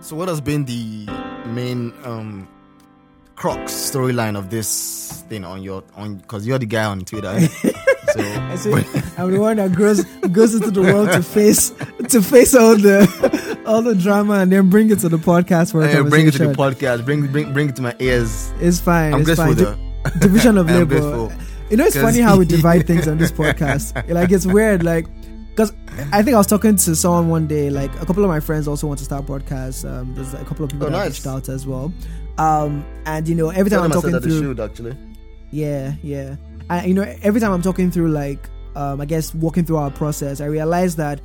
So, what has been the main um, crux storyline of this thing on your on? Because you're the guy on Twitter. so, I I'm the one that goes goes into the world to face to face all the all the drama and then bring it to the podcast for a eh, bring it to the podcast. Bring bring bring it to my ears. It's fine. I'm it's grateful fine. Di- division of labor. You know, it's funny how we divide things on this podcast. Like it's weird. Like I think I was talking to someone one day. Like a couple of my friends also want to start podcasts. Um, there's a couple of people Oh, that nice. reached out as well. Um, and you know, every time I'm talking through, should actually. Yeah, yeah. And you know, every time I'm talking through like um I guess walking through our process, I realize that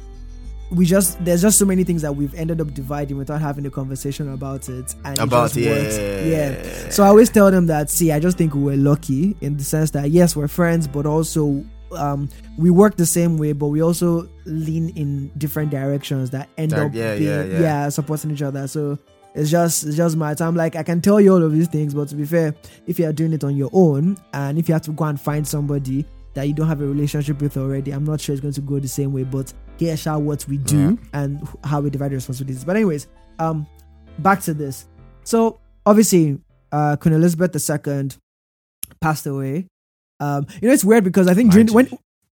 we just there's just so many things that we've ended up dividing without having a conversation about it. And About it yeah. Yeah. So I always tell them that see, I just think we're lucky in the sense that yes, we're friends, but also um we work the same way, but we also lean in different directions that end That- up yeah, being yeah, yeah. supporting each other. So it's just it's just my time. Like I can tell you all of these things, but to be fair, if you are doing it on your own and if you have to go and find somebody that you don't have a relationship with already, I'm not sure it's going to go the same way. But here's how what we do and how we divide the responsibilities. But anyways, um, back to this. So obviously, uh, Queen Elizabeth II passed away. Um, you know it's weird because I think during, when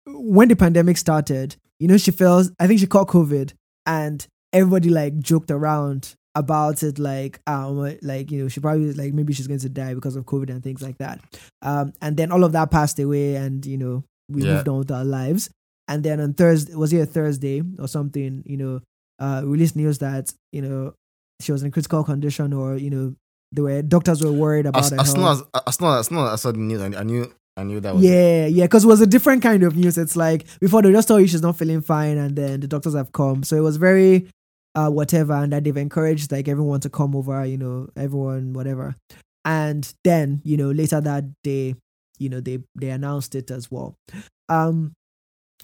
when the pandemic started, you know she fell. I think she caught COVID, and everybody like joked around about it like um like you know she probably like maybe she's going to die because of covid and things like that um and then all of that passed away and you know we Yeah. moved on with our lives and then on thursday was it a thursday or something you know uh released news that you know she was in critical condition or you know there were doctors were worried about As, her as soon as as soon as, as soon as I saw the news, I, I knew I knew that was Yeah, yeah, because it was a different kind of news. It's like before they just told you she's not feeling fine, and then the doctors have come. So it was very uh whatever, and that they've encouraged like everyone to come over, you know, everyone whatever. And then you know later that day, you know they they announced it as well. Um,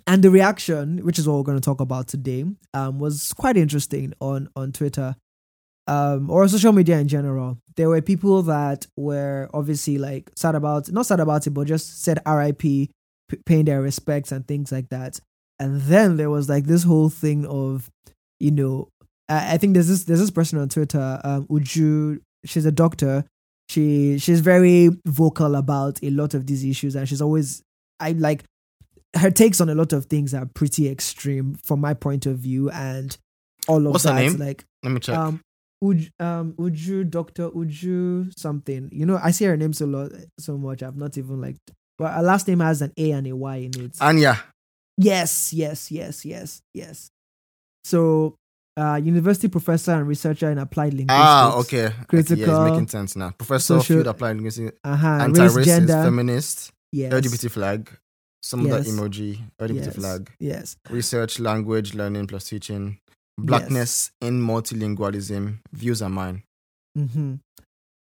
and the reaction, which is what we're going to talk about today, um, was quite interesting on on Twitter um, or social media in general, there were people that were obviously like sad about, not sad about it, but just said RIP, p- paying their respects and things like that. And then there was like this whole thing of, you know, I, I think there's this there's this person on Twitter, um, Uju. She's a doctor. She she's very vocal about a lot of these issues, and she's always I like her takes on a lot of things are pretty extreme from my point of view, and all of What's her that name? like Let me check. um, Uj, um, Uju, Doctor Uju, something. You know, I see her name so lot, so much. I've not even like. But her last name has an A and a Y in it. Anya. yes, yes, yes, yes, yes. So, uh, university professor and researcher in applied linguistics. Ah, okay. Okay, Yeah, Critical, it's making sense now. Professor social- Field Applied Linguistics, Uh-huh. Anti-racist, gender. feminist, yes. LGBT flag, some of Yes. the emoji, LGBT yes. flag, Yes. research, language, learning plus teaching, blackness in multilingualism, views are mine. Mm-hmm.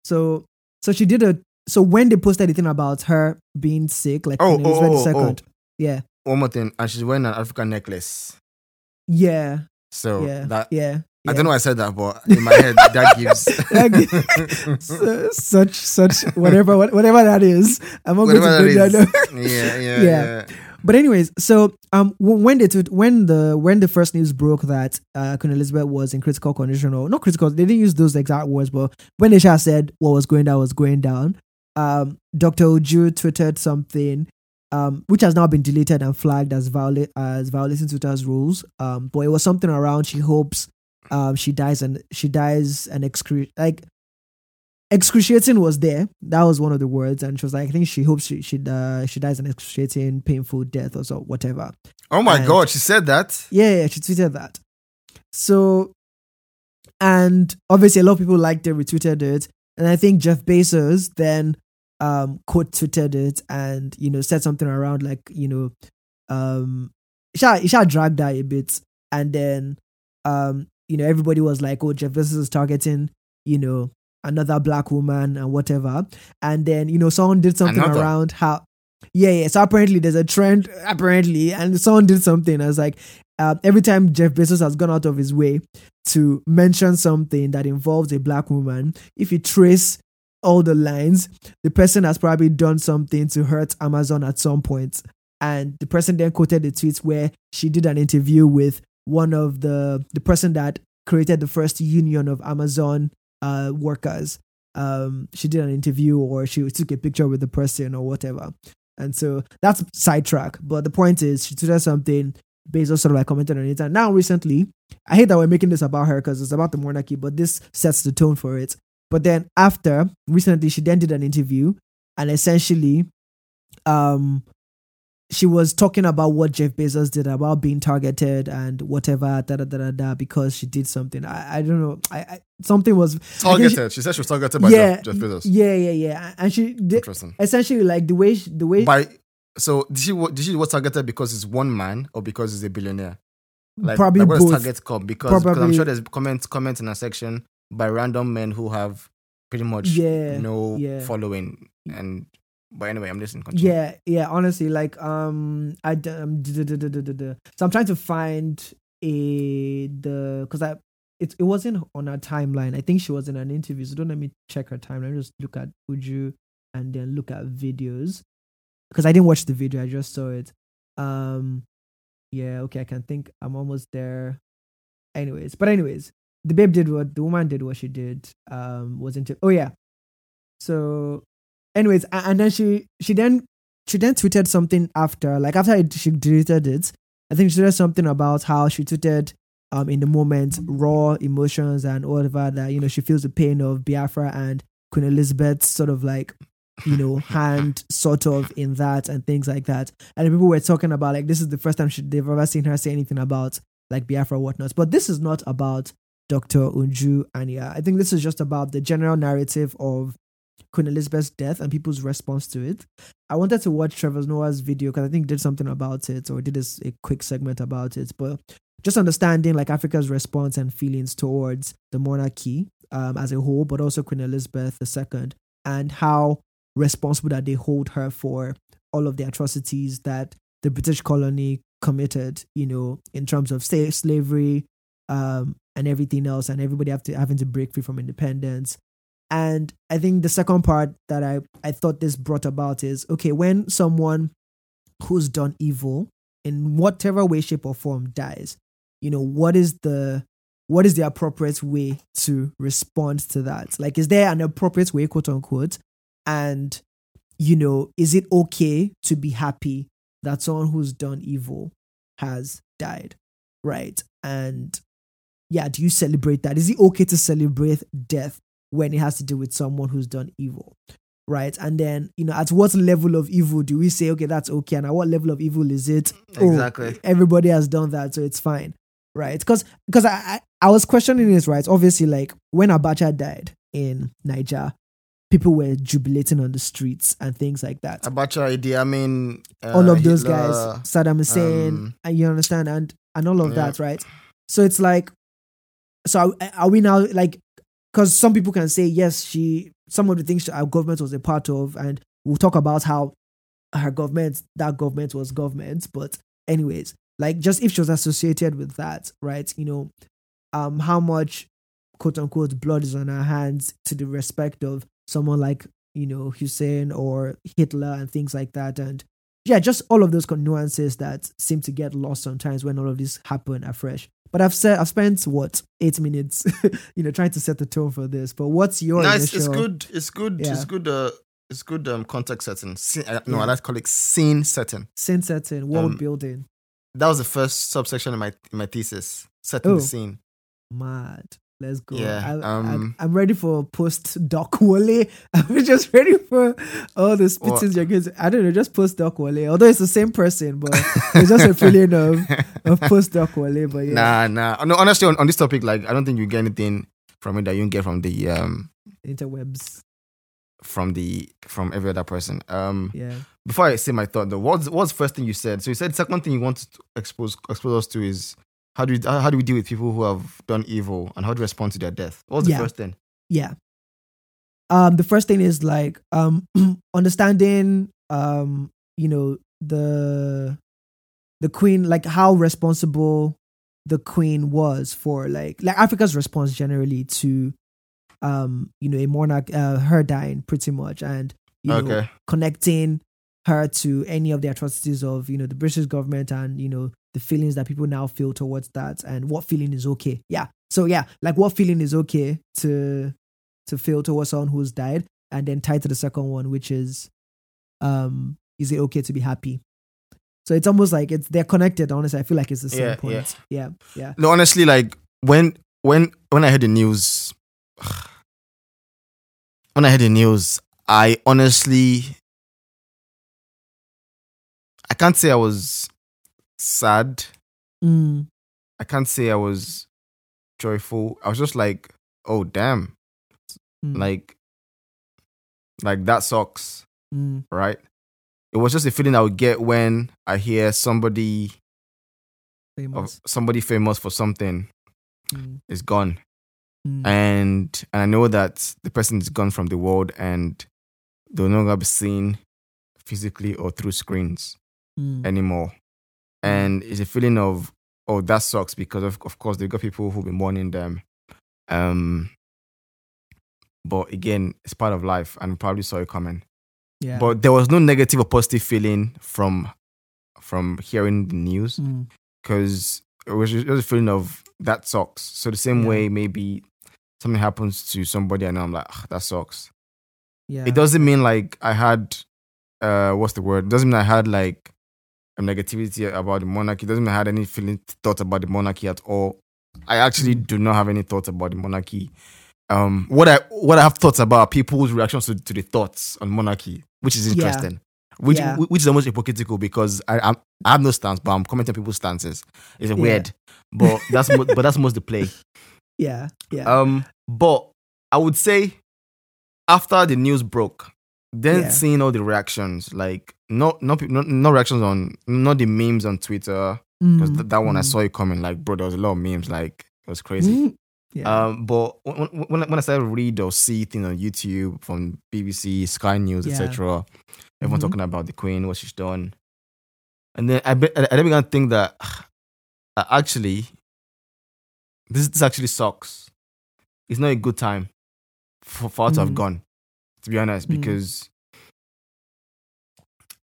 So, so she did a. So when they posted anything about her being sick, like Oh, oh, Elizabeth oh, oh. Yeah, One more thing, and she's wearing an African necklace. yeah, So yeah, that yeah. I yeah. don't know why I said that, but in my head that gives Su- such such whatever whatever that is. I'm not whatever going to go down. yeah, yeah, Yeah. yeah. But anyways, so um, when they took, when the when the first news broke that uh, Queen Elizabeth was in critical condition or not critical, they didn't use those exact words, but when they said what was going down was going down, um, Dr. Uju tweeted something. Um, which has now been deleted and flagged as violate as violating Twitter's rules. Um, but it was something around. She hopes, um, she dies and she dies and excru- like excruciating was there. That was one of the words, and she was like, I think she hopes she she uh, she dies an excruciating, painful death or so whatever. Oh my And- god, she said that. Yeah, yeah, she tweeted that. So, and obviously a lot of people liked it, retweeted it, and I think Jeff Bezos then um quote tweeted it and you know said something around like you know um Isha Isha dragged that a bit, and then um you know everybody was like, oh Jeff Bezos is targeting you know another black woman and whatever, and then you know someone did something Another? around how yeah yeah so apparently there's a trend apparently and someone did something I was like uh, every time Jeff Bezos has gone out of his way to mention something that involves a black woman, if you trace all the lines, the person has probably done something to hurt Amazon at some point. And the person then quoted the tweet where she did an interview with one of the the person that created the first union of Amazon uh, workers. Um, she did an interview or she took a picture with the person or whatever. And so that's sidetrack. But the point is, she tweeted something. Bezos sort of like commented on it. And now recently, I hate that we're making this about her because it's about the monarchy, but this sets the tone for it. But then after recently, she then did an interview and essentially, um, she was talking about what Jeff Bezos did about being targeted and whatever, da da da da, da because she did something. I, I don't know. I, I something was targeted. She, she, said she was targeted by yeah, Jeff, Jeff Bezos. Yeah, yeah, yeah. And she did Interesting. essentially like the way she, the way By so did she did she was targeted because it's one man or because he's a billionaire? Like, Probably like where both. target come? Because, because I'm sure there's comments comments in a section by random men who have pretty much Yeah, no yeah. following and. But anyway, I'm listening. Continue. Yeah, yeah. Honestly, like um, I um, so I'm trying to find a the because I it it wasn't on her timeline. I think she was in an interview. So don't let me check her timeline. Just look at Uju and then look at videos because I didn't watch the video. I just saw it. Um, yeah. Okay, I can think. I'm almost there. Anyways, but anyways, the babe did what the woman did what she did. Um, was into. Oh yeah. So anyways and then she she then she then tweeted something after like after it, she deleted it. I think she tweeted something about how she tweeted um in the moment raw emotions and whatever that you know she feels the pain of biafra and queen elizabeth sort of like you know hand sort of in that and things like that. And people were talking about like this is the first time she, they've ever seen her say anything about like biafra or whatnot. But this is not about dr uju and yeah i think this is just about the general narrative of Queen Elizabeth's death and people's response to it. I wanted to watch Trevor Noah's video because I think did something about it or did a, a quick segment about it. But just understanding like Africa's response and feelings towards the monarchy um, as a whole, but also Queen Elizabeth II and how responsible that they hold her for all of the atrocities that the British colony committed, you know, in terms of say, slavery um, and everything else, and everybody have to, having to break free from independence. And I think the second part that I, I thought this brought about is okay, when someone who's done evil in whatever way, shape, or form dies, you know, what is the what is the appropriate way to respond to that? Like, is there an appropriate way, quote unquote? And, you know, is it okay to be happy that someone who's done evil has died? Right. And yeah, do you celebrate that? Is it okay to celebrate death when it has to do with someone who's done evil? Right. And then, you know, at what level of evil do we say, okay, that's okay? And at what level of evil is it? Oh, Exactly. everybody has done that, so it's fine. Right. Because because I, I I was questioning this, right? Obviously, like when Abacha died in Niger, people were jubilating on the streets and things like that. Abacha, Idi Amin, uh, all of those Hitler, guys, Saddam Hussein, um, and you understand, and and all of yeah. that, right? So it's like, so are, are we now like? Because some people can say yes, she some of the things our government was a part of, and we'll talk about how her government, that government was government. But anyways, like just if she was associated with that, right? You know, um, how much quote unquote blood is on her hands to the respect of someone like you know Hussein or Hitler and things like that, and yeah, just all of those nuances that seem to get lost sometimes when all of this happen afresh. But I've said I've spent what eight minutes, you know, trying to set the tone for this. But what's your No, it's, it's good. It's good. Yeah. It's good. Uh, it's good. Um, context setting. Scene, uh, no, Yeah. I like to call it scene setting. scene setting, world Um, building? That was the first subsection in my in my thesis. Setting Oh. the scene. Mad. Let's go. Yeah, I, um, I, am ready for post doc Wole. I'm just ready for all the spittings you're getting. I don't know, just post doc Wole. Although it's the same person, but it's just a feeling of, of post doc Wole. But yeah, Nah, nah. No, honestly, on, on this topic, like, I don't think you get anything from it that you get from the um interwebs. from the from every other person. Um, Yeah. before I say my thought though, what's what's the first thing you said? So you said second thing you want to expose expose us to is how do we, how do we deal with people who have done evil and how do we respond to their death? What's the Yeah. first thing? yeah um the first thing is like um understanding um you know the the queen like how responsible the queen was for like like africa's response generally to um you know a monarch uh, her dying pretty much and you know connecting her to any of the atrocities of you know the british government and you know the feelings that people now feel towards that and what feeling is okay. Yeah. So yeah, like what feeling is okay to to feel towards someone who's died, and then tied to the second one, which is um is it okay to be happy? So it's almost like it's they're connected. Honestly, I feel like it's the same Yeah, point. Yeah, yeah. No, honestly, like when when when I heard the news, when I heard the news, I honestly, I can't say I was sad. Mm, I can't say I was joyful. I was just like, oh damn, mm, like, like that sucks, mm, right? It was just a feeling I would get when I hear somebody famous. somebody famous for something Mm, is gone. mm, and and I know that the person is gone from the world and they'll no longer be seen physically or through screens mm, anymore. And it's a feeling of oh that sucks because of of course they've got people who've been mourning them. Um but again, it's part of life and probably saw it coming. yeah. But there was no negative or positive feeling from from hearing the news Mm, because it was just, it was a feeling of that sucks. So the same Yeah. way, maybe something happens to somebody, and I'm like, "Ugh, that sucks. yeah. It doesn't mean like I had, uh, what's the word? It doesn't mean I had like negativity about the monarchy. It doesn't mean I had any feeling thought about the monarchy at all. I actually do not have any thoughts about the monarchy. Um, what I what I have thoughts about people's reactions to, to the thoughts on monarchy, which is Yeah. interesting. Which Yeah. which is almost hypocritical because I I'm, I have no stance, but I'm commenting on people's stances. It's Yeah. weird, but that's mo- but that's most the play. yeah, yeah. Um, but I would say after the news broke, then Yeah. seeing all the reactions, like not no, no reactions on not the memes on Twitter because Mm, that one I mm, saw it coming. Like, bro, there was a lot of memes. Like, it was crazy. mm, yeah. Um, but when, when when I started to read or see things on YouTube from BBC, Sky News, Yeah. etc., everyone Mhm. talking about the Queen, what she's done, and then I be, I then began to think that uh, actually this this actually sucks. It's not a good time for, for her to have Mm. gone, to be honest, Mm. because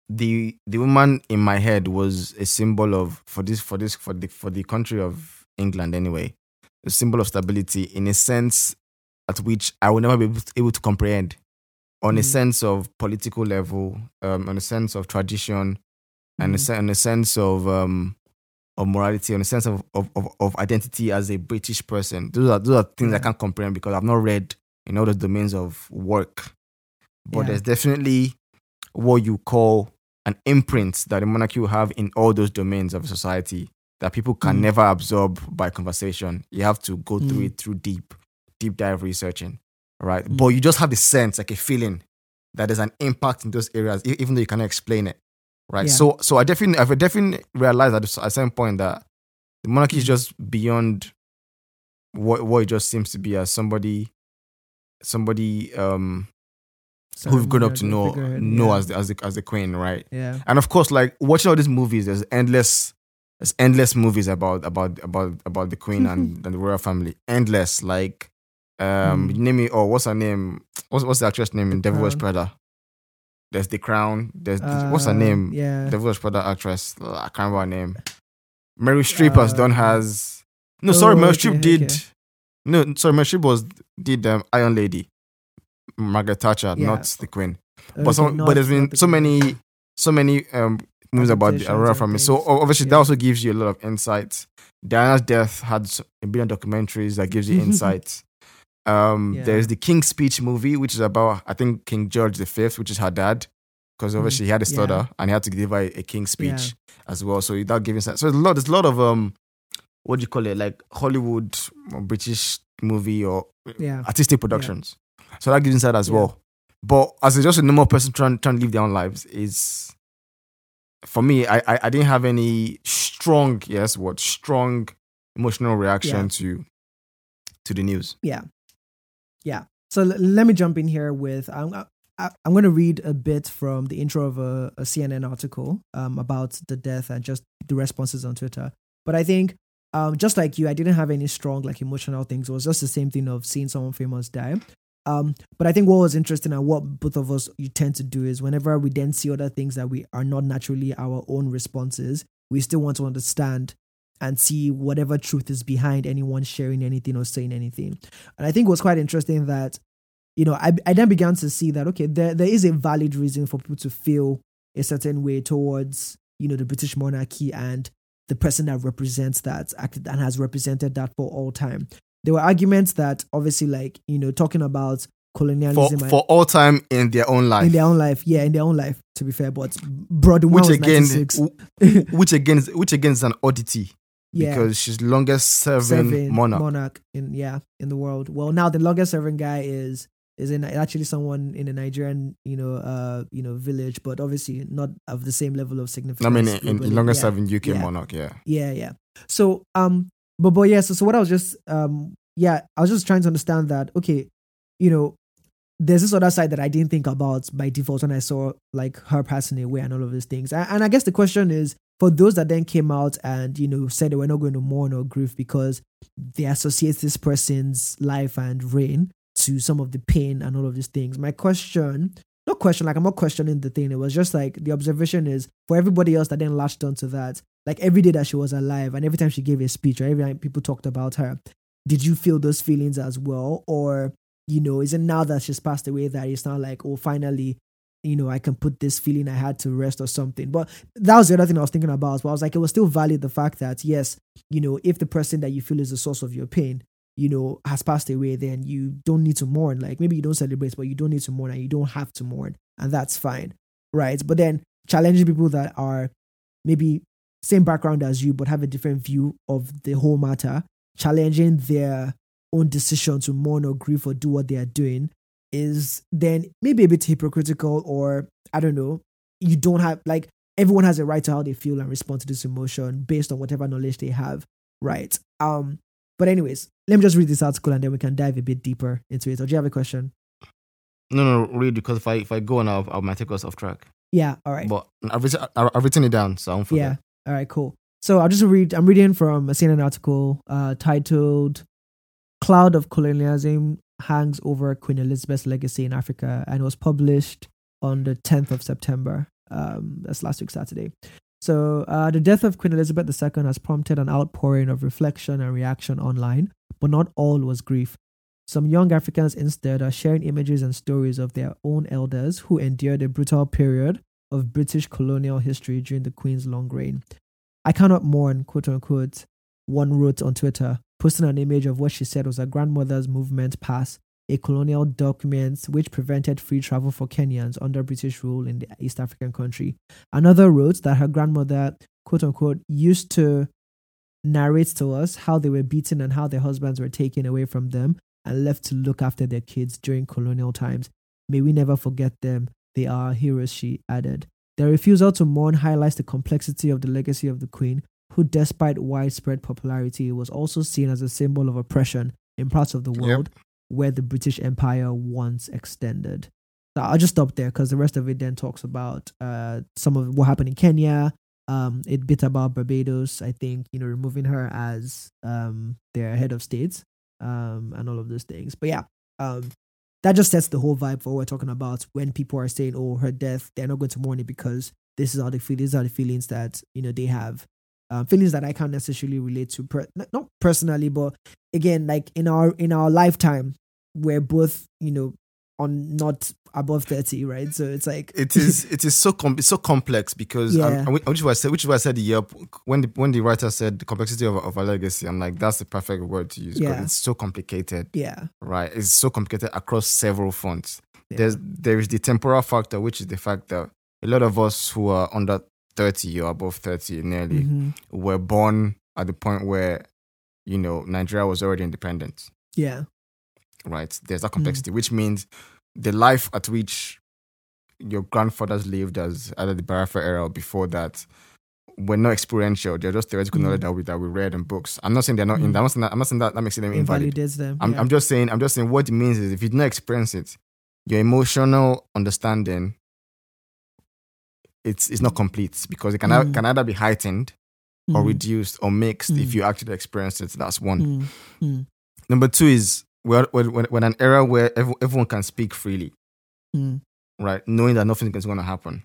the the woman in my head was a symbol of for this for this for the for the country of England anyway, a symbol of stability in a sense at which I will never be able to, able to comprehend, on a Mm. sense of political level, um, on a sense of tradition, and a, Mm. se- and a sense of um of morality, on a sense of, of, of, of identity as a British person. Those are those are things I can't comprehend because I've not read in all the domains of work. But Yeah. there's definitely what you call an imprint that the monarchy will have in all those domains of society that people can Mm. never absorb by conversation. You have to go through Mm. it through deep, deep dive researching, right? Mm. But you just have the sense, like a feeling, that there's an impact in those areas, even though you cannot explain it, right? Yeah. So, so I definitely, I've definitely realized at a certain point that the monarchy is Mm. just beyond what what it just seems to be as somebody, somebody um who we've grown up to know know yeah. as the, as the as the queen, right? yeah. And of course, like watching all these movies, there's endless, there's endless movies about about about about the queen and, and the royal family. Endless, like um, Mm. name me. Oh, what's her name? What's what's the actress name in Devil Wears Prada? There's the Crown. There's the- what's her Uh, name? Yeah. Devil Wears Prada actress. I can't remember her name. Meryl Streep has done Uh, has. No, sorry, oh, Meryl okay, Streep did. No, sorry, Meryl Streep was did um, Iron Lady. Margaret Thatcher, Yeah. not the Queen but some, but there's been the so many so many um movies about the Aurora family. So obviously that also gives you a lot of insights. Diana's death had a billion documentaries that gives you insights. Um, Yeah. there's the King's Speech movie, which is about I think King George V, which is her dad, because obviously he had a Mm, yeah. stutter and he had to deliver a, a King's Yeah. speech as well. So that gives insight. So there's a lot. There's a lot of um, what do you call it? Like Hollywood or British movie or Yeah. artistic productions. So that gives insight as Yeah. well. But as a, just a normal person trying trying to live their own lives is for me, I, I I didn't have any strong, yes, what strong emotional reaction Yeah. to to the news. Yeah. Yeah. So l- let me jump in here with I'm I, I'm going to read a bit from the intro of a, a CNN article um, about the death and just the responses on Twitter. But I think um, just like you, I didn't have any strong like emotional things. It was just the same thing of seeing someone famous die. Um, but I think what was interesting and what both of us you tend to do is whenever we then see other things that we are not naturally our own responses, we still want to understand and see whatever truth is behind anyone sharing anything or saying anything. And I think was quite interesting that, you know, I, I then began to see that, okay, there, there is a valid reason for people to feel a certain way towards, you know, the British monarchy and the person that represents that and has represented that for all time. There were arguments that obviously, like, you know, talking about For, colonialism and- for all time in their own life. in their own life, yeah, in their own life, to be fair, but Broadway which again, which again, is- which again is an oddity yeah. because she's longest serving serving monarch. in yeah in the world. Well, now the longest serving guy is is in actually someone in a Nigerian you know uh you know village, but obviously not of the same level of significance. I mean, in, in longest yeah. serving UK yeah. monarch, yeah. Yeah, yeah. So um, but but yeah. So so what I was just um yeah I was just trying to understand that okay, you know. There's this other side that I didn't think about by default when I saw like her passing away and all of these things. And, and I guess the question is for those that then came out and you know said they were not going to mourn or grieve because they associate this person's life and reign to some of the pain and all of these things. My question, not question, like I'm not questioning the thing. It was just like the observation is for everybody else that then latched onto that, like every day that she was alive and every time she gave a speech or every time people talked about her, did you feel those feelings as well? Or, you know, is it now that she's passed away that it's not like, oh, finally, you know, I can put this feeling I had to rest or something. But that was the other thing I was thinking about. But I was like, it was still valid the fact that yes, you know, if the person that you feel is the source of your pain, you know, has passed away, then you don't need to mourn. Like maybe you don't celebrate, but you don't need to mourn and you don't have to mourn. And that's fine. Right. But then challenging people that are maybe same background as you, but have a different view of the whole matter, challenging their own decision to mourn or grieve or do what they are doing is then maybe a bit hypocritical or I don't know. You don't have like everyone has a right to how they feel and respond to this emotion based on whatever knowledge they have, right? Um, but anyways, let me just read this article and then we can dive a bit deeper into it. Or do you have a question? No, no, read because if I if I go on, I'll, I might take us off track. Yeah, all right. But I've I've written it down, so I won't forget. Yeah. All right, cool. So I'll just read I'm reading from a CNN article uh titled Cloud of Colonialism Hangs Over Queen Elizabeth's Legacy in Africa and it was published on the 10th of September. Um that's last week Saturday. So uh the death of Queen Elizabeth II has prompted an outpouring of reflection and reaction online, but not all was grief. Some young Africans instead are sharing images and stories of their own elders who endured a brutal period of British colonial history during the Queen's long reign. I cannot mourn, quote unquote, one wrote on Twitter, posting an image of what she said was her grandmother's movement pass, a colonial document which prevented free travel for Kenyans under British rule in the East African country. Another wrote that her grandmother, quote unquote, used to narrate to us how they were beaten and how their husbands were taken away from them and left to look after their kids during colonial times. May we never forget them. They are our heroes, she added. Their refusal to mourn highlights the complexity of the legacy of the Queen, who, despite widespread popularity, was also seen as a symbol of oppression in parts of the world where the British Empire once extended. So I'll just stop there because the rest of it then talks about uh, some of what happened in Kenya, um, a bit about Barbados, I think, you know, removing her as um, their head of state um, and all of those things. But yeah, um, that just sets the whole vibe for what we're talking about when people are saying, "Oh, her death," they're not going to mourn it because this is how they feel. These are the feelings that you know they have, um, feelings that I can't necessarily relate to, per- not personally, but again, like in our in our lifetime, we're both you know on not above thirty, right? So it's like It is it is so com- it's so complex because um, Yeah. and which which is why I said which is why I said the year when the when the writer said the complexity of of a legacy. I'm like that's the perfect word to use. 'cause Yeah. it's so complicated, yeah, right? It's so complicated across several fronts. yeah. There's there is the temporal factor, which is the fact that a lot of us who are under thirty or above thirty nearly Mhm. were born at the point where you know Nigeria was already independent. yeah, right? There's that Mm. complexity, which means the life at which your grandfathers lived as either the Biafra era or before that were not experiential. They're just theoretical Mm. knowledge that we that we read in books. I'm not saying they're not in. Mm. I'm not saying that. I'm not saying that, that makes them invalid. invalidates them. I'm, yeah. I'm just saying. I'm just saying what it means is if you did not experience it, your emotional understanding. It's, it's not complete because it can, Mm. can either be heightened or Mhm. reduced or mixed if Mm. you actually experience it. That's one. Mm. Mm. Number two is we're, we're, we're in an era where every- everyone can speak freely Mm. right? Knowing that nothing is going to happen.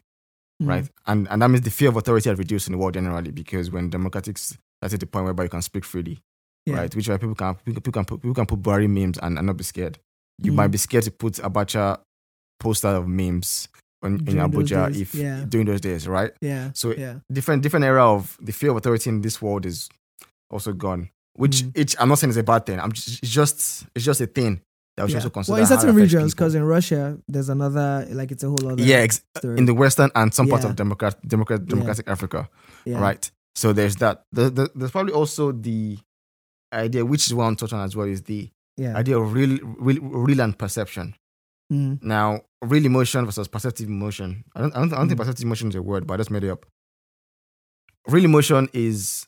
Mm. right? And and that means the fear of authority has reduced in the world generally because when democratics that's at the point whereby you can speak freely, Yeah. right? Which why people can people, can put people can put Buhari memes and, and not be scared. You Mm. might be scared to put Abacha poster of memes in, in Abuja if yeah. during those days, right? Yeah. So Yeah. different different era of the fear of authority in this world is also gone. Which Mm. I'm not saying is a bad thing. I'm just it's just it's just a thing that we should yeah. also consider. Well, in certain regions, because in Russia, there's another, like, it's a whole other yeah, ex- story. in the western and some parts Yeah. of democrat, democrat Yeah. democratic Africa, yeah. right? So there's that. The, the, there's probably also the idea, which is what I'm touching on as well, is the idea of real, real, real and perception. Mm. Now, real emotion versus perceptive emotion. I don't, I don't, I don't think Mm. perceptive emotion is a word, but I just made it up. Real emotion is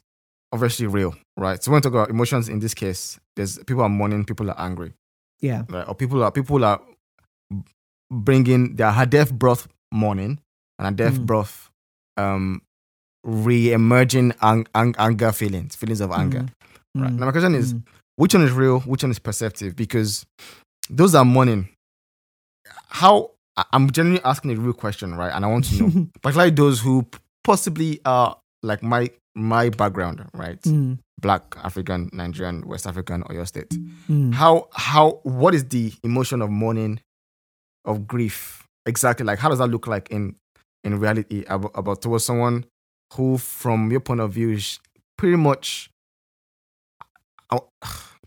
obviously real, right? So when we talk about emotions in this case, there's people are mourning, people are angry, Yeah. right? Or people are people are bringing their death broth mourning and a death Mm. broth um re-emerging ang- ang- anger feelings, feelings of anger. Mm. Right. Mm. Now my question is, Mm. which one is real which one is perceptive because those are mourning how i'm genuinely asking a real question right and i want to know particularly those who possibly are like my my background right Mm. black african nigerian west african or your state Mm. how how what is the emotion of mourning of grief exactly like how does that look like in in reality about, about towards someone who from your point of view is pretty much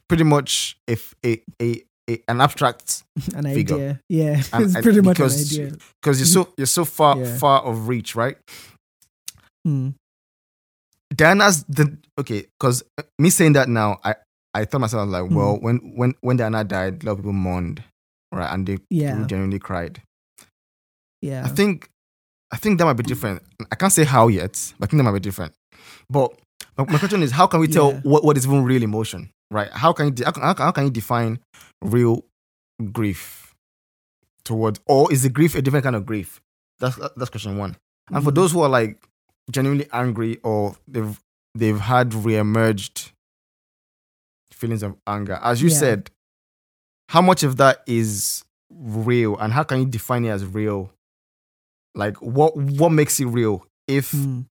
pretty much if a, a, a an abstract an figure. idea. Yeah. And- it's pretty much an because- idea. because you're so you're so far Yeah. far of reach right Mm. Diana's the okay because me saying that now i i thought myself like Hmm. well when when when diana died a lot of people mourned right and they Yeah. genuinely cried Yeah. I think I think that might be different. I can't say how yet, but I think that might be different. But my, my question is, how can we tell Yeah. what, what is even real emotion, right? How can you de- how, can- how, can- you define real grief towards, or is the grief a different kind of grief? That's that's question one. And for Mhm. those who are like genuinely angry or they've they've had re-emerged feelings of anger, as you Yeah. said, how much of that is real, and how can you define it as real? Like what what makes it real if Mm.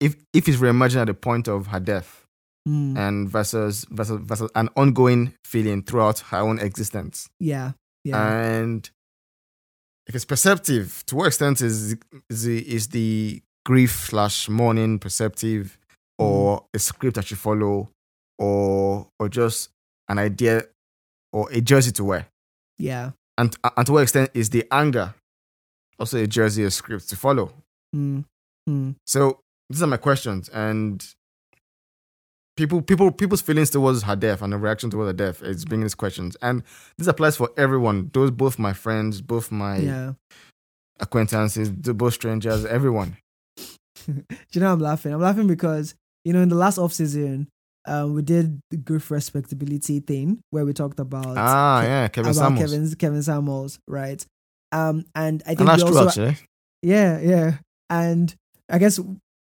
if if it's re-emerging at the point of her death Mm. and versus versus versus an ongoing feeling throughout her own existence. yeah. Yeah. And if it's perceptive, to what extent is is the, is the grief slash mourning perceptive, or a script that you follow, or or just an idea or a jersey to wear? yeah. And and to what extent is the anger also a jersey, a script to follow? Mm. Mm. So these are my questions, and people, people, people's feelings towards her death and the reaction towards her death is bringing these questions, and this applies for everyone. Those, both my friends, both my Yeah. acquaintances, both strangers, everyone. Do you know I'm laughing? I'm laughing because you know in the last off season, um, we did the grief respectability thing where we talked about Ah, Ke- yeah, Kevin about Samuels. Kevin Kevin Samuels, right? Um, and I think and that's true, also actually. yeah yeah, and I guess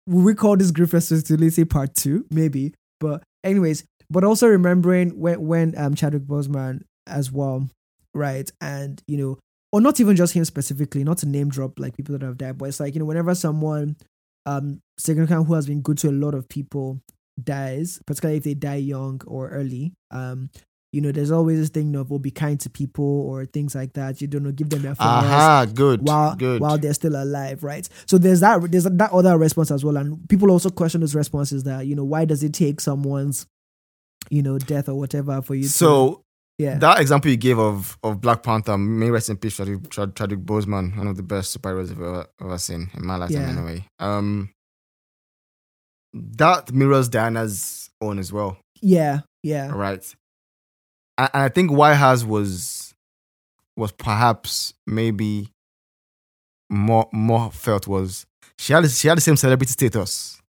we call this grief respectability part two maybe, but anyways, but also remembering when when um Chadwick Boseman as well, right? And you know, or not even just him specifically, not to name drop like people that have died, but it's like you know whenever someone um second significant who has been good to a lot of people dies, particularly if they die young or early, um, you know, there's always this thing of, oh, be kind to people or things like that. You don't know, give them their flowers Aha, good, while good. while they're still alive, right? So there's that there's that other response as well, and people also question those responses that you know why does it take someone's you know death or whatever for you? to, so yeah, that example you gave of of Black Panther, may rest in peace, Chadwick, Chad- Chadwick Boseman, one of the best superheroes I've ever, ever seen in my lifetime, Yeah. anyway. Um, that mirrors Diana's own as well. yeah, yeah, right? And, I think why has was was perhaps maybe more more felt was she had she had the same celebrity status,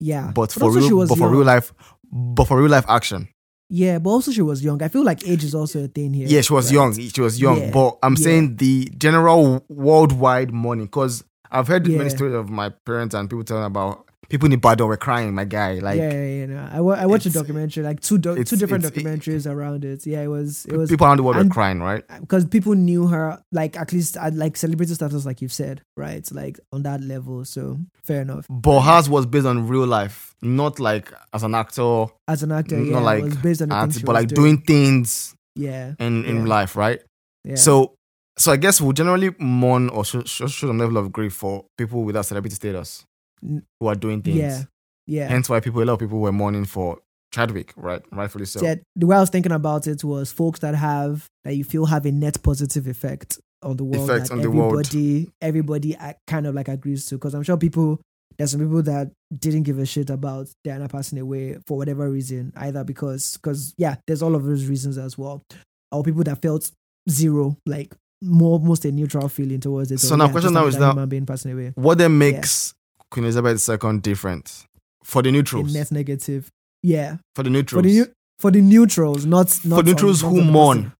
yeah. but for also she real was but for real life but for real life action. Yeah, but also she was young. I feel like age is also a thing here. Yeah, she was right? young. She was young, Yeah, but I'm yeah. saying the general worldwide money because I've heard Yeah. many stories of my parents and people telling about people in Ibadan were crying. My guy, like yeah, yeah, yeah, no. I, I watched a documentary, like two do- two different it's- it- documentaries around it. Yeah, it was it was people around the world were crying, right? because people knew her like at least at like celebrity status, like you've said, right? Like on that level. So fair enough. But hers was based on real life, not like as an actor, As an actor, not yeah, like based on art, but like doing things Yeah, in in Yeah. life, right? yeah. So, so I guess we'll generally mourn or show, show, show some level of grief for people without celebrity status who are doing things. yeah, yeah. Hence why people, a lot of people were mourning for Chadwick, right? Rightfully so. Yeah, the way I was thinking about it was folks that have that you feel have a net positive effect on the world Effect that on the world. everybody everybody kind of like agrees to because I'm sure people there's some people that didn't give a shit about Diana passing away for whatever reason either because because yeah there's all of those reasons as well or people that felt zero like more almost a neutral feeling towards it So now yeah, question now is now- being passing away What then makes Queen Elizabeth II different for the a neutrals? net negative yeah For the for neutrals, the new for the neutrals not not for the on- neutrals not who mourn,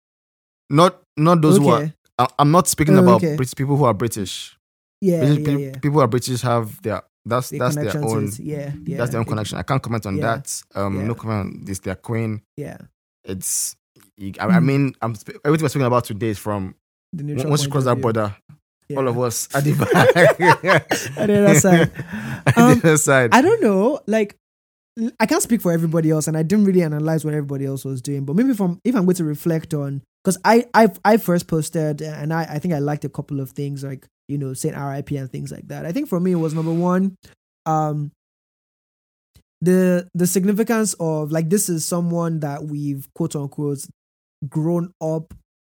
not not those who are. okay I- I'm not speaking Oh, about okay. British people who are British. yeah British yeah yeah People who are British have their that's the that's their own. Yeah, yeah. that's their own connection. I can't comment on Yeah. that. Um, Yeah. no comment on this. Their queen. Yeah, It's. I, I Mm. mean, I'm everything we're speaking about today is from the neutral once you cross that border, Yeah. all of us at the back. At the other side. Um, the other side. I don't know. Like, I can't speak for everybody else, and I didn't really analyze what everybody else was doing. But maybe from if I'm going to reflect on, because I I I first posted, and I I think I liked a couple of things like you know saying RIP and things like that. I think for me it was number one, um, the the significance of like this is someone that we've quote unquote grown up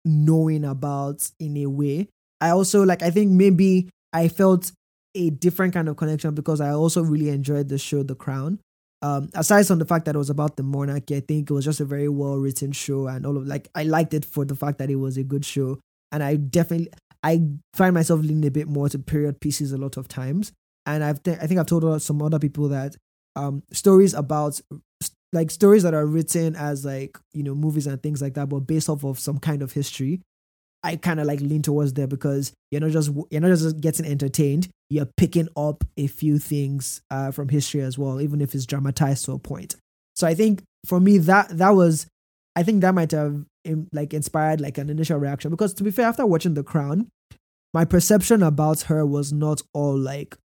knowing about in a way. I also like I think maybe I felt a different kind of connection because I also really enjoyed the show The Crown. Um, aside from the fact that it was about the monarchy, I think it was just a very well written show and all of like I liked it for the fact that it was a good show. And I definitely I find myself leaning a bit more to period pieces a lot of times. And I've th- I think I've told some other people that um stories about like stories that are written as like you know movies and things like that, but based off of some kind of history. I kind of like lean towards there because you're not just you're not just getting entertained, you're picking up a few things uh, from history as well, even if it's dramatized to a point. So I think for me that that was, I think that might have um, like inspired like an initial reaction because to be fair, after watching The Crown, my perception about her was not all like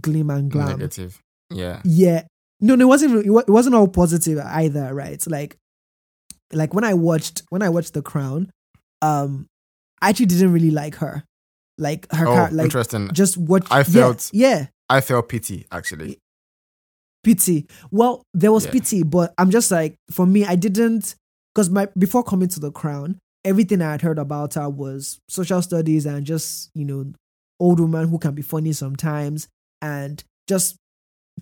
glim and glam. Negative. Yeah. Yeah. No, no, it wasn't. It wasn't all positive either, right? Like, like when I watched when I watched The Crown, um, I actually didn't really like her. Like her, Oh, char- like interesting. just what I yeah, felt- Yeah, I felt pity actually. pity. Well, there was Yeah. pity, but I'm just like, for me, I didn't because my before coming to The Crown, everything I had heard about her was social studies and just you know, old woman who can be funny sometimes and just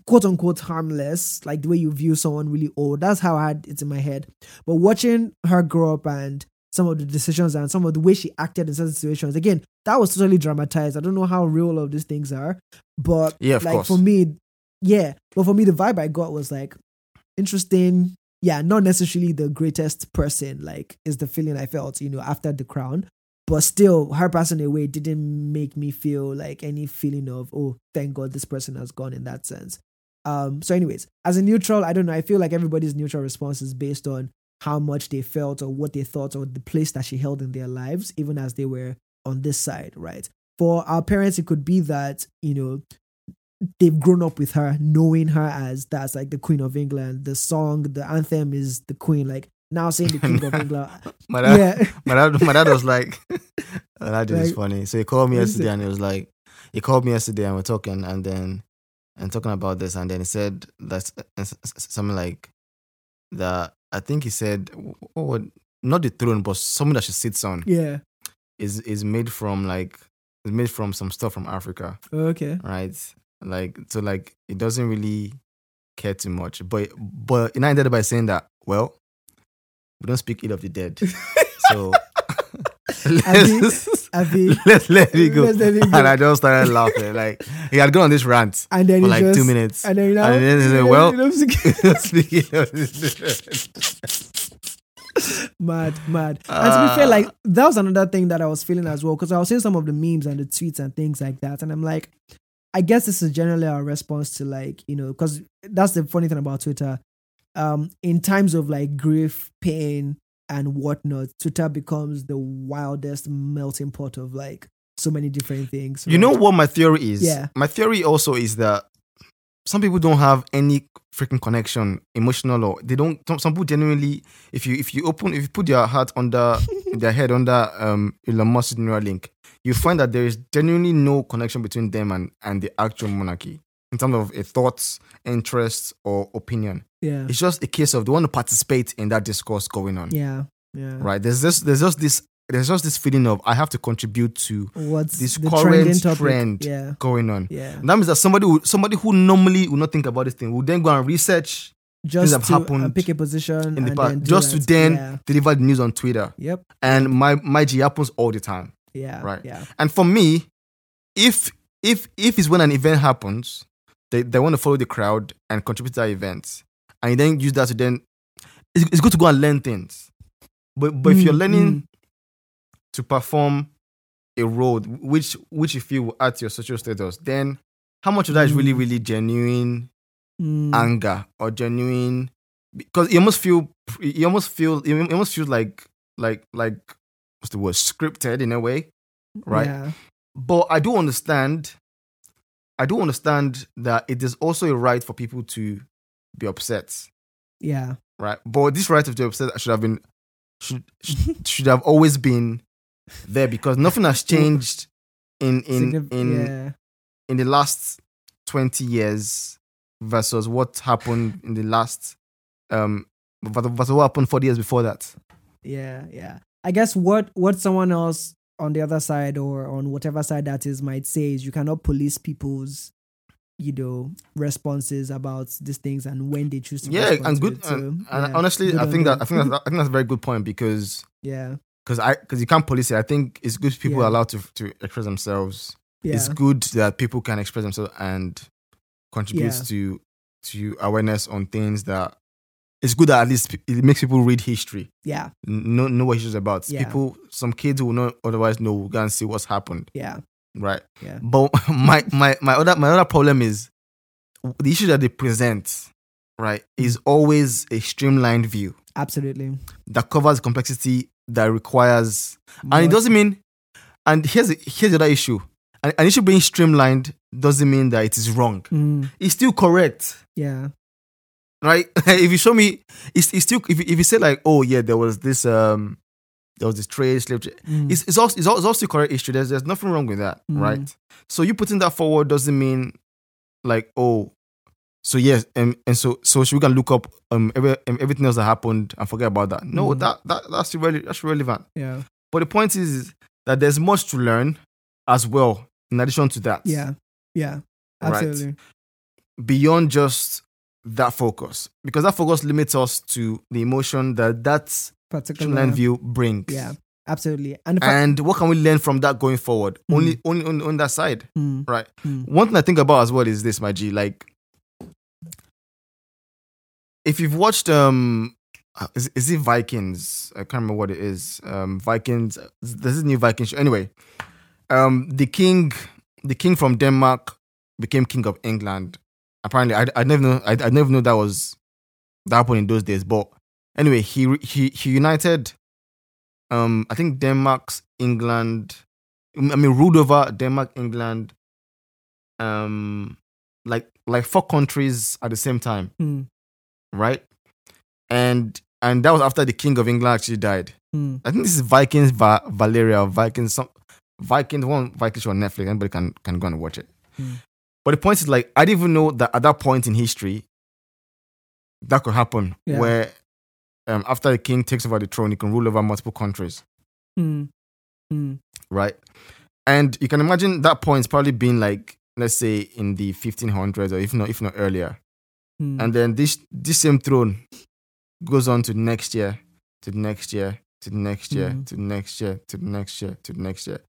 quote unquote harmless, like the way you view someone really old. That's how I had it in my head. But watching her grow up and some of the decisions and some of the way she acted in certain situations, again, that was totally dramatized. I don't know how real all of these things are, but Yeah, like course. for me, yeah. But for me, the vibe I got was like interesting. Yeah, not necessarily the greatest person. Like is the feeling I felt, you know, after the crown. But still, her passing away didn't make me feel like any feeling of oh, thank God this person has gone in that sense. Um. So, anyways, as a neutral, I don't know. I feel like everybody's neutral response is based on how much they felt or what they thought or the place that she held in their lives, even as they were on this side, right? For our parents, it could be that you know they've grown up with her, knowing her as that's like the Queen of England. The song, the anthem is the Queen. Like now saying the King of England. My dad, Yeah, my dad, my dad was like, my dad is Like, funny. So he called me yesterday and he was like, he called me yesterday and we're talking and then and talking about this and then he said that's something like that. I think he said, would not the throne, but something that she sits on yeah. is is made from like is made from some stuff from Africa, Okay. right? Like so, like it doesn't really care too much. But but and I ended up by saying that well, we don't speak ill of the dead, so let's, let's let it go. Let it go. And I just started laughing. Like he had gone on this rant and then for like just, two minutes. And then, you know, And then he said, well- Speaking of this- mad, mad. and to be fair, Ah. like that was another thing that I was feeling as well because I was seeing some of the memes and the tweets and things like that, and I'm like, I guess this is generally our response to like you know because that's the funny thing about Twitter. Um, in times of like grief, pain, and whatnot, Twitter becomes the wildest melting pot of like so many different things. You know what my theory is? Yeah. My theory also is that some people don't have any freaking connection, emotional or they don't. Some people genuinely, if you if you open if you put your heart under their head under um Elon Musk's Neuralink, you find that there is genuinely no connection between them and and the actual monarchy in terms of a thoughts, interests, or opinion. Yeah. It's just a case of they want to participate in that discourse going on. Yeah. Yeah. Right. There's this there's just this there's just this feeling of I have to contribute to What's this current topic? trend Yeah. going on. Yeah. And that means that somebody who, somebody who normally would not think about this thing will then go and research Just have to uh, happened pick a position in the and past then just to then Yeah. deliver the news on Twitter. Yep. And my my G happens all the time. Yeah. Right. Yeah. And for me, if if if it's when an event happens, they, they want to follow the crowd and contribute to that event, and you then use that to then it's, it's good to go and learn things. But but if you're Mm, learning mm. to perform a role which which you feel will add to your social status, then how much of that is really Mm. really genuine Mm. anger or genuine because you almost feel you almost feel you almost feel like like like what's the word scripted in a way right Yeah. but i do understand i do understand that it is also a right for people to be upset Yeah. right but this right to be upset should have been should should- should have always been there because nothing has changed in in Signif- in yeah. in the last 20 years versus what happened in the last um versus what happened 40 years before that Yeah, yeah. I guess what what someone else on the other side or on whatever side that is might say is you cannot police people's you know responses about these things and when they choose to yeah and good. So, and, and yeah, honestly good i think that i think that, i think that's a very good point because yeah. because i because you can't police it. I think it's good people Yeah. are allowed to to express themselves. Yeah. it's good that people can express themselves and contribute Yeah. to to awareness on things that it's good that at least it makes people read history. Yeah. Know know what history is about. Yeah. people some kids who will not otherwise know will go and see what's happened. Yeah right. Yeah. but my my my other my other problem is the issue that they present right is always a streamlined view. Absolutely. That covers complexity that requires and it doesn't mean and here's here's the other issue. An, an issue being streamlined doesn't mean that it is wrong. Mm, it's still correct. Yeah. Right? If you show me it's, it's still if you, if you say like oh yeah there was this um there was this trade slave trade Mm, it's, it's also it's also, it's also correct history. There's there's nothing wrong with that, Mm. right? So you putting that forward doesn't mean like oh, so yes, and and so so we can look up um, every, um everything else that happened and forget about that? No, Mm. that that that's really that's relevant. yeah But the point is, is that there's much to learn as well. In addition to that, yeah yeah Right. absolutely beyond just that focus, because that focus limits us to the emotion that that particular streamlined view brings. yeah absolutely and And what can we learn from that going forward? Mm. Only, only on, on that side. Mm, Right. mm, One thing I think about as well is this, my G. Like, if you've watched, um, uh, is, is it Vikings? I can't remember what it is. Um, Vikings. This is new Viking show. Anyway, um, the king, the king from Denmark became king of England. Apparently, I I never know. I, I never knew that was that happened in those days. But anyway, he he he united. Um, I think Denmark's England. I mean, ruled over Denmark, England, um like like four countries at the same time mm, right and and that was after the king of england actually died mm. i think this is vikings Va- Valhalla vikings some vikings one Vikings on netflix anybody can can go and watch it Hmm. but the point is like i didn't even know that at that point in history that could happen Yeah. where um, after the king takes over the throne he can rule over multiple countries Mm, mm, right? And you can imagine that point probably being like, let's say, in the 1500s or if not, if not earlier. mm. And then this this same throne goes on to next year, to next year, to next year, to next year, to next year, to next year.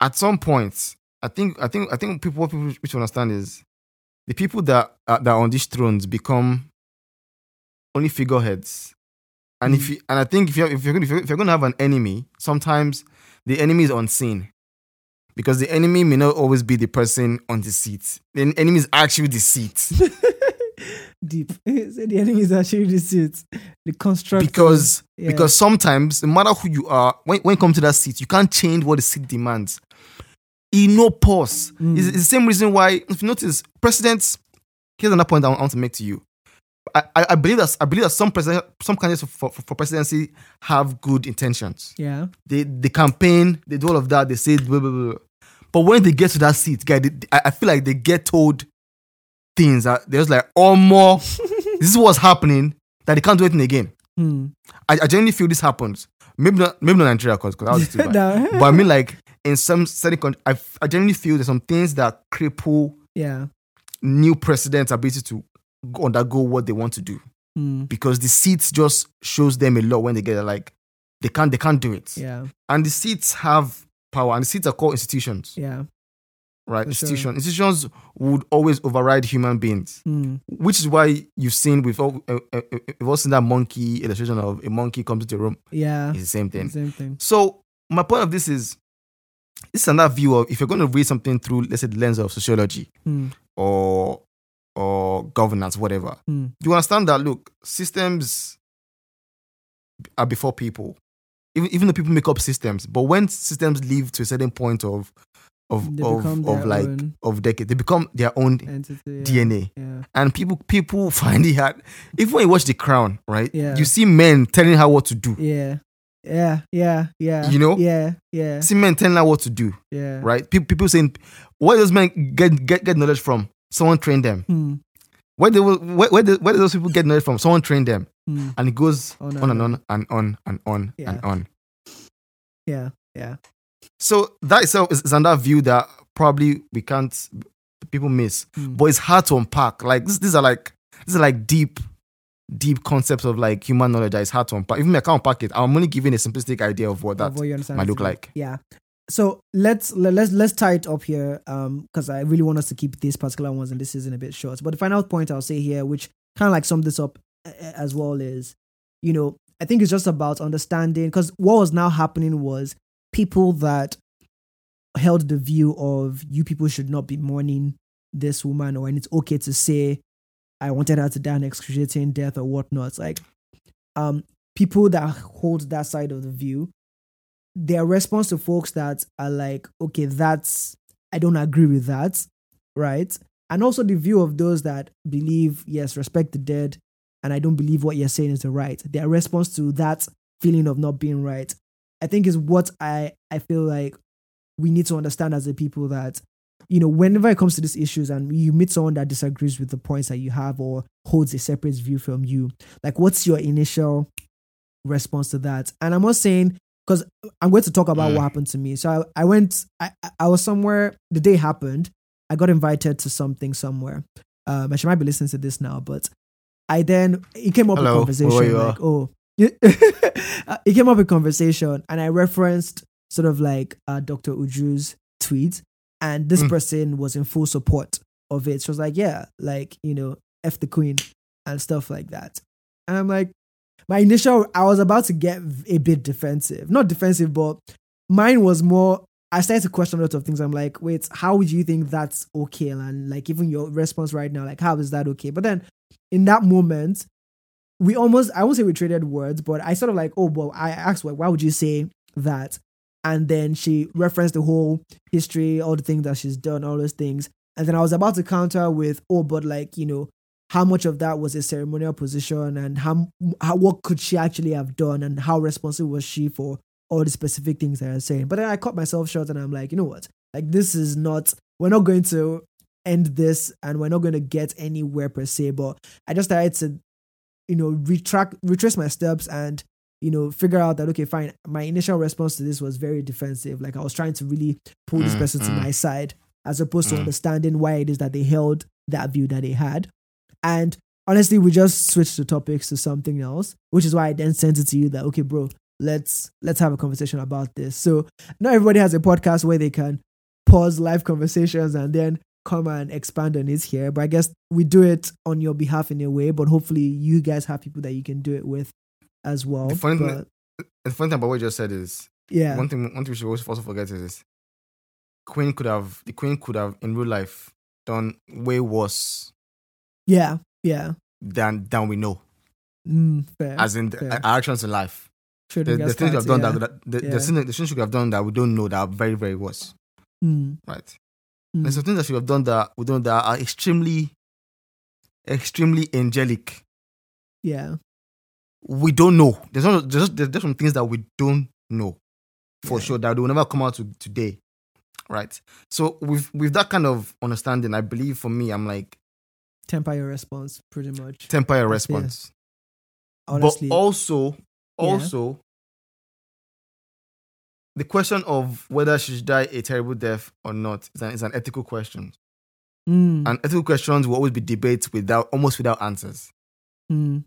At some point, I think I think I think people what people should understand is the people that that are on these thrones become only figureheads. And if Mm. you, and I think if you're if you're, gonna, if you're if you're going to have an enemy, sometimes the enemy is unseen. because the enemy may not always be the person on the seat. The enemy is actually the seat Deep. The enemy is actually the seat. The construct. because yeah. because sometimes no matter who you are, when when you come to that seat, you can't change what the seat demands. In no pause. Mm. It's, it's the same reason why if you notice presidents. Here's another point I want to make to you. I, I, I believe that I believe that some president some candidates for, for, for presidency have good intentions. yeah. they they campaign, they do all of that, they say blah, blah, blah. But when they get to that seat, guy, they, I, I feel like they get told things that they're just like, oh more, this is what's happening, that they can't do anything again. Hmm. I, I genuinely feel this happens. Maybe not maybe not Nigeria because that was too bad. No. but I mean like in some certain countries, I, I genuinely feel there's some things that cripple yeah. new presidents' ability to undergo what they want to do. Hmm. Because the seats just shows them a lot when they get like they can't they can't do it. Yeah. and the seats have power and the seats are called institutions Yeah. right For sure. institutions institutions would always override human beings Hmm. which is why you've seen we've all, uh, uh, we've all seen that monkey illustration of a monkey comes into a room Yeah. it's the same thing Same thing. so my point of this is this is another view of if you're going to read something through let's say the lens of sociology Hmm. or or governance whatever Hmm. you understand that look systems are before people even, even though people make up systems but when systems live to a certain point of of They of, of like own of decade they become their own entity. Yeah. dna Yeah. and people people find it hard even when you watch the crown right Yeah. you see men telling her what to do Yeah. Yeah. Yeah. Yeah. You know? Yeah. Yeah. see men telling her what to do Yeah. right people, people saying where does men get, get get knowledge from someone trained them Hmm. where they will where, where, do, those people get knowledge from someone trained them Hmm. and it goes On on, and and on and on and on Yeah. and on Yeah. Yeah. So that itself is, is another view that probably we can't people miss, Hmm. but it's hard to unpack. Like this, these are like these are like deep, deep concepts of like human knowledge that is hard to unpack. Even if I can't unpack it, I'm only giving a simplistic idea of what that of what might look like. Yeah. So let's let, let's let's tie it up here, um, because I really want us to keep these particular ones and this isn't a bit short. But the final point I'll say here, which kind of like sum this up as well, is you know I think it's just about understanding because what was now happening was people that held the view of you people should not be mourning this woman or and it's okay to say I wanted her to die an excruciating death or whatnot. Like um people that hold that side of the view, their response to folks that are like, okay, that's I don't agree with that, right? And also the view of those that believe, yes, respect the dead, and I don't believe what you're saying is the right. Their response to that feeling of not being right, I think is what I I feel like we need to understand as a people that you know whenever it comes to these issues and you meet someone that disagrees with the points that you have or holds a separate view from you like what's your initial response to that and i'm not saying because i'm going to talk about Mm. what happened to me. So i, I went I, I was somewhere the day happened i got invited to something somewhere. Um and she might be listening to this now but i then it came up Hello, a conversation like oh it came up a conversation and i referenced sort of like uh, dr uju's tweet and this Mm. person was in full support of it. She was like yeah like you know f the queen and stuff like that. And i'm like my initial i was about to get a bit defensive. Not defensive but mine was more i started to question a lot of things. I'm like wait how would you think that's okay? And like even your response right now like how is that okay? But then in that moment we almost i won't say we traded words but i sort of like oh well i asked well, why would you say that? And then she referenced the whole history all the things that she's done all those things. And then i was about to counter with oh but like you know how much of that was a ceremonial position and how, how what could she actually have done and how responsible was she for all the specific things that I'm saying. But then I cut myself short and I'm like, you know what? Like this is not we're not going to end this and we're not going to get anywhere per se. But I just started to, you know, retract retrace my steps and you know, figure out that okay, fine. My initial response to this was very defensive. Like I was trying to really pull this Mm, person to mm. my side, as opposed to Mm. understanding why it is that they held that view that they had. And honestly, we just switched the topics to something else, which is why I then sent it to you that okay, bro, let's let's have a conversation about this. So not everybody has a podcast where they can pause live conversations and then come and expand on it here. But I guess we do it on your behalf in a way, but hopefully you guys have people that you can do it with as well. The funny thing- But, The funny thing about what you just said is yeah. one thing. One thing we should also forget is this: Queen could have the Queen could have in real life done way worse Yeah, yeah. than than we know, Mm, fair. as in the, fair. our actions in life. The, the things have done yeah. that, the, Yeah. the, things, the things you could have done that we don't know that are very very worse, Mm, right? mm. There's some things that you have done that we don't that are extremely, extremely angelic. yeah, We don't know. There's not there's, there's some things that we don't know for Yeah. sure that will never come out to today, right? So with with that kind of understanding, I believe for me, I'm like temper your response pretty much. temper your That's fair. response, Honestly, but also Yeah. also. The question of whether she should die a terrible death or not is an, is an ethical question. Mm, And ethical questions will always be debates without almost without answers. mm,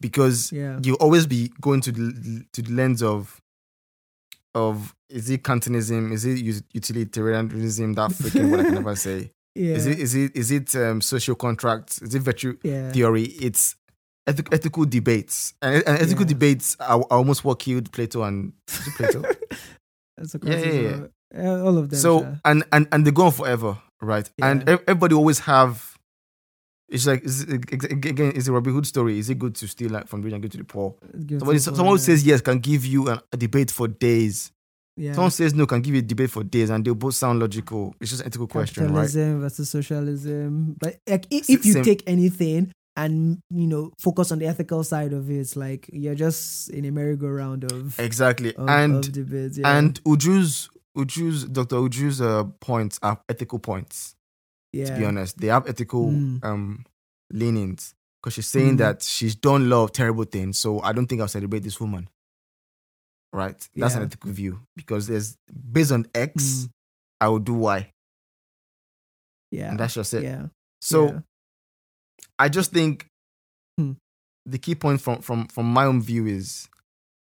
because yeah, you always be going to the to the lens of of is it Kantianism, is it utilitarianism, that freaking word I can never say. Yeah, Is it is it is it um, social contracts? Is it virtue yeah, theory? It's ethic, ethical debates, and, and ethical Yeah. debates are, are almost what killed Plato and is it Plato. That's a Yeah, yeah, all of them. so and and and they go on forever, right? And everybody always have. It's like is it, again, is a Robin Hood story? Is it good to steal like, from the rich and give to the poor? Somebody, to someone says yes can give you an, a debate for days. Yeah. Someone says no can give you a debate for days, and they both sound logical. It's just an ethical question, right? capitalism versus socialism. But like, if, if you same- take anything and you know focus on the ethical side of it, it's like you're just in a merry-go-round of Exactly, of, and of debates. Yeah. and Uju's Uju's Dr. Uju's uh, points are ethical points. yeah. To be honest, they have ethical Mm. um leanings because she's saying Mm. that she's done a lot of terrible things. So I don't think I'll celebrate this woman. Right, that's an Yeah. ethical view because there's based on X, Mm. I will do Y, yeah, and that's just it. yeah. So. yeah. I just think Hmm. the key point from from from my own view is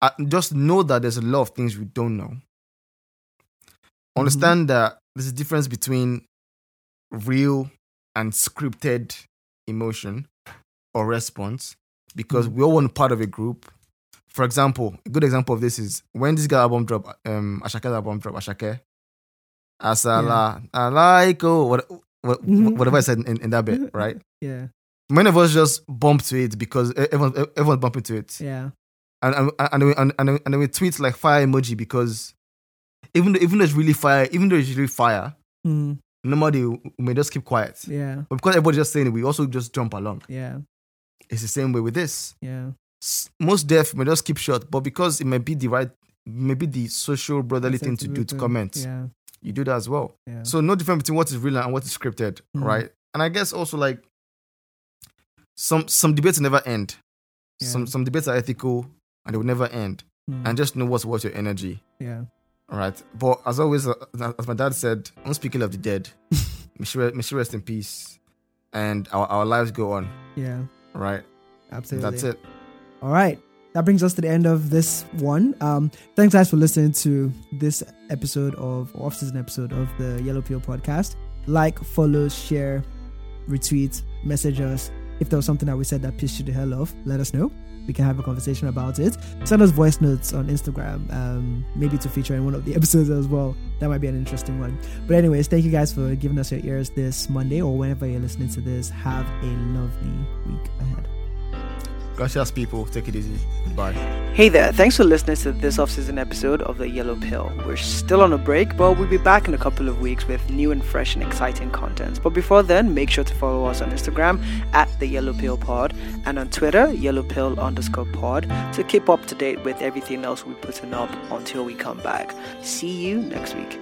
uh, just know that there's a lot of things we don't know. Mm-hmm. Understand that there's a difference between real and scripted emotion or response because Hmm. we all want part of a group. For example, a good example of this is when this guy album drop, um, Ashake's album drop, Ashake, Asala, Alaiko, what, what, Mhm. whatever I said in, in that bit, right? yeah, many of us just bump to it because everyone everyone's bumping to it, yeah, and and and, we, and, and, we- and we tweet like fire emoji because even though, even though it's really fire, even though it's really fire, Mm, normally we may just keep quiet. yeah, But because everybody's just saying it, we also just jump along. yeah, It's the same way with this. yeah. Most deaf may just keep short, but because it may be the right, maybe the social brotherly thing to do to comment, Yeah, you do that as well. yeah. So no difference between what is real and what is scripted, Mhm. right? And I guess also like some some debates never end. Some Yeah. some debates are ethical and they will never end. Mm, And just know what's worth your energy, yeah, all right? But as always, uh, as my dad said, I'm speaking of the dead. may, she may she rest in peace, and our, our lives go on, yeah. Right. Absolutely. That's it. All right. That brings us to the end of this one. Um, thanks guys for listening to this episode of off season episode of the Yellow Pill podcast. Like, follow, share, retweet, message us. If there was something that we said that pissed you the hell off, let us know. We can have a conversation about it. Send us voice notes on Instagram, um, maybe to feature in one of the episodes as well. That might be an interesting one. But anyways, thank you guys for giving us your ears this Monday or whenever you're listening to this. Have a lovely week ahead. Gracias, people. Take it easy. Bye. Hey there, thanks for listening to this off season episode of The Yellow Pill. We're still on a break, but we'll be back in a couple of weeks with new and fresh and exciting content. But before then, make sure to follow us on Instagram at The Yellow Pill Pod and on Twitter, Yellow Pill underscore pod, to keep up to date with everything else we're putting up until we come back. See you next week.